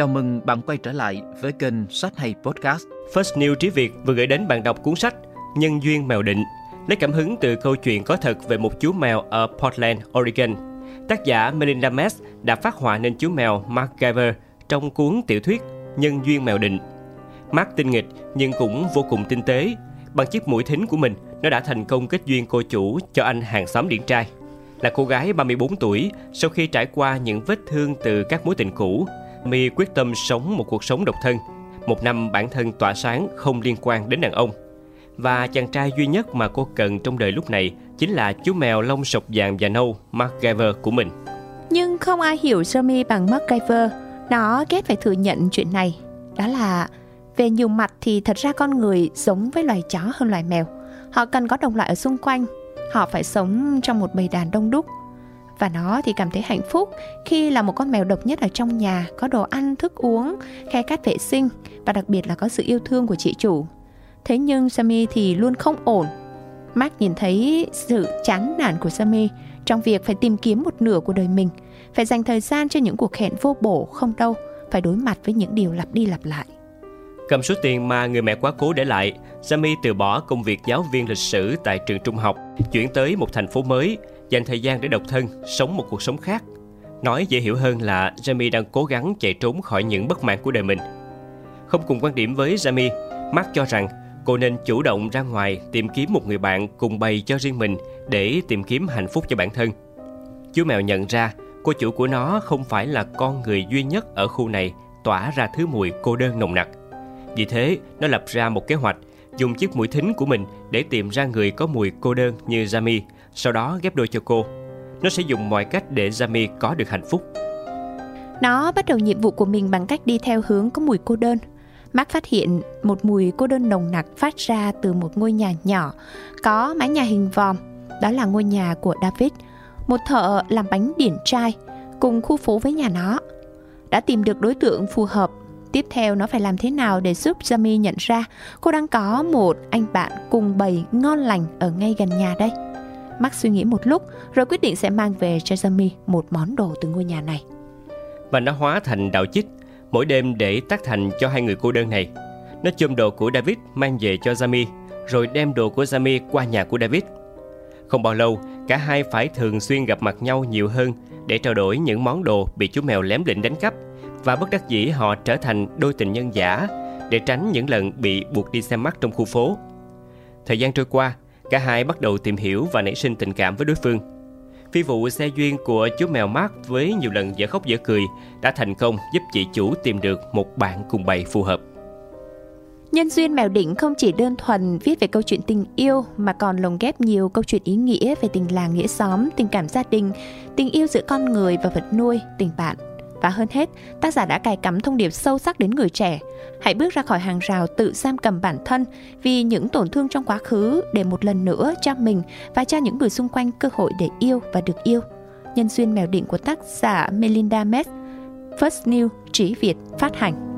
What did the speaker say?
Chào mừng bạn quay trở lại với kênh Sách Hay Podcast. First New Trí Việt vừa gửi đến bạn đọc cuốn sách Nhân duyên mèo định, lấy cảm hứng từ câu chuyện có thật về một chú mèo ở Portland, Oregon. Tác giả Melinda Mess đã phát họa nên chú mèo Mark Giver trong cuốn tiểu thuyết Nhân duyên mèo định. Mark tinh nghịch nhưng cũng vô cùng tinh tế. Bằng chiếc mũi thính của mình, nó đã thành công kết duyên cô chủ cho anh hàng xóm điển trai. Là cô gái 34 tuổi, sau khi trải qua những vết thương từ các mối tình cũ, My quyết tâm sống một cuộc sống độc thân. Một năm bản thân tỏa sáng không liên quan đến đàn ông. Và chàng trai duy nhất mà cô cần trong đời lúc này chính là chú mèo lông sọc vàng và nâu MacGyver của mình. Nhưng không ai hiểu Jeremy bằng MacGyver. Nó ghét phải thừa nhận chuyện này. Đó là, về nhiều mặt thì thật ra con người giống với loài chó hơn loài mèo. Họ cần có đồng loại ở xung quanh. Họ phải sống trong một bầy đàn đông đúc và nó thì cảm thấy hạnh phúc khi là một con mèo độc nhất ở trong nhà có đồ ăn thức uống khe cát vệ sinh và đặc biệt là có sự yêu thương của chị chủ. Thế nhưng Sammy thì luôn không ổn. Mark nhìn thấy sự chán nản của Sammy trong việc phải tìm kiếm một nửa của đời mình phải dành thời gian cho những cuộc hẹn vô bổ không đâu phải đối mặt với những điều lặp đi lặp lại. Cầm số tiền mà người mẹ quá cố để lại, Sammy từ bỏ công việc giáo viên lịch sử tại trường trung học, chuyển tới một thành phố mới dành thời gian để độc thân, sống một cuộc sống khác. Nói dễ hiểu hơn là Jamie đang cố gắng chạy trốn khỏi những bất mãn của đời mình. Không cùng quan điểm với Jamie, Mark cho rằng cô nên chủ động ra ngoài tìm kiếm một người bạn cùng bày cho riêng mình để tìm kiếm hạnh phúc cho bản thân. Chú mèo nhận ra cô chủ của nó không phải là con người duy nhất ở khu này tỏa ra thứ mùi cô đơn nồng nặc. Vì thế, nó lập ra một kế hoạch dùng chiếc mũi thính của mình để tìm ra người có mùi cô đơn như Jamie sau đó ghép đôi cho cô. Nó sẽ dùng mọi cách để Jamie có được hạnh phúc. Nó bắt đầu nhiệm vụ của mình bằng cách đi theo hướng có mùi cô đơn. Mark phát hiện một mùi cô đơn nồng nặc phát ra từ một ngôi nhà nhỏ, có mái nhà hình vòm. Đó là ngôi nhà của David, một thợ làm bánh điển trai, cùng khu phố với nhà nó. Đã tìm được đối tượng phù hợp. Tiếp theo nó phải làm thế nào để giúp Jamie nhận ra cô đang có một anh bạn cùng bầy ngon lành ở ngay gần nhà đây. Max suy nghĩ một lúc rồi quyết định sẽ mang về cho Jamie một món đồ từ ngôi nhà này. Và nó hóa thành đạo chích mỗi đêm để tác thành cho hai người cô đơn này. Nó chôm đồ của David mang về cho Jamie rồi đem đồ của Jamie qua nhà của David. Không bao lâu, cả hai phải thường xuyên gặp mặt nhau nhiều hơn để trao đổi những món đồ bị chú mèo lém lĩnh đánh cắp và bất đắc dĩ họ trở thành đôi tình nhân giả để tránh những lần bị buộc đi xem mắt trong khu phố. Thời gian trôi qua, Cả hai bắt đầu tìm hiểu và nảy sinh tình cảm với đối phương. Phi vụ xe duyên của chú mèo mát với nhiều lần dở khóc dở cười đã thành công giúp chị chủ tìm được một bạn cùng bày phù hợp. Nhân duyên mèo đỉnh không chỉ đơn thuần viết về câu chuyện tình yêu mà còn lồng ghép nhiều câu chuyện ý nghĩa về tình làng nghĩa xóm, tình cảm gia đình, tình yêu giữa con người và vật nuôi, tình bạn. Và hơn hết, tác giả đã cài cắm thông điệp sâu sắc đến người trẻ. Hãy bước ra khỏi hàng rào tự giam cầm bản thân vì những tổn thương trong quá khứ để một lần nữa cho mình và cho những người xung quanh cơ hội để yêu và được yêu. Nhân duyên mèo định của tác giả Melinda Metz, First New, Trí Việt phát hành.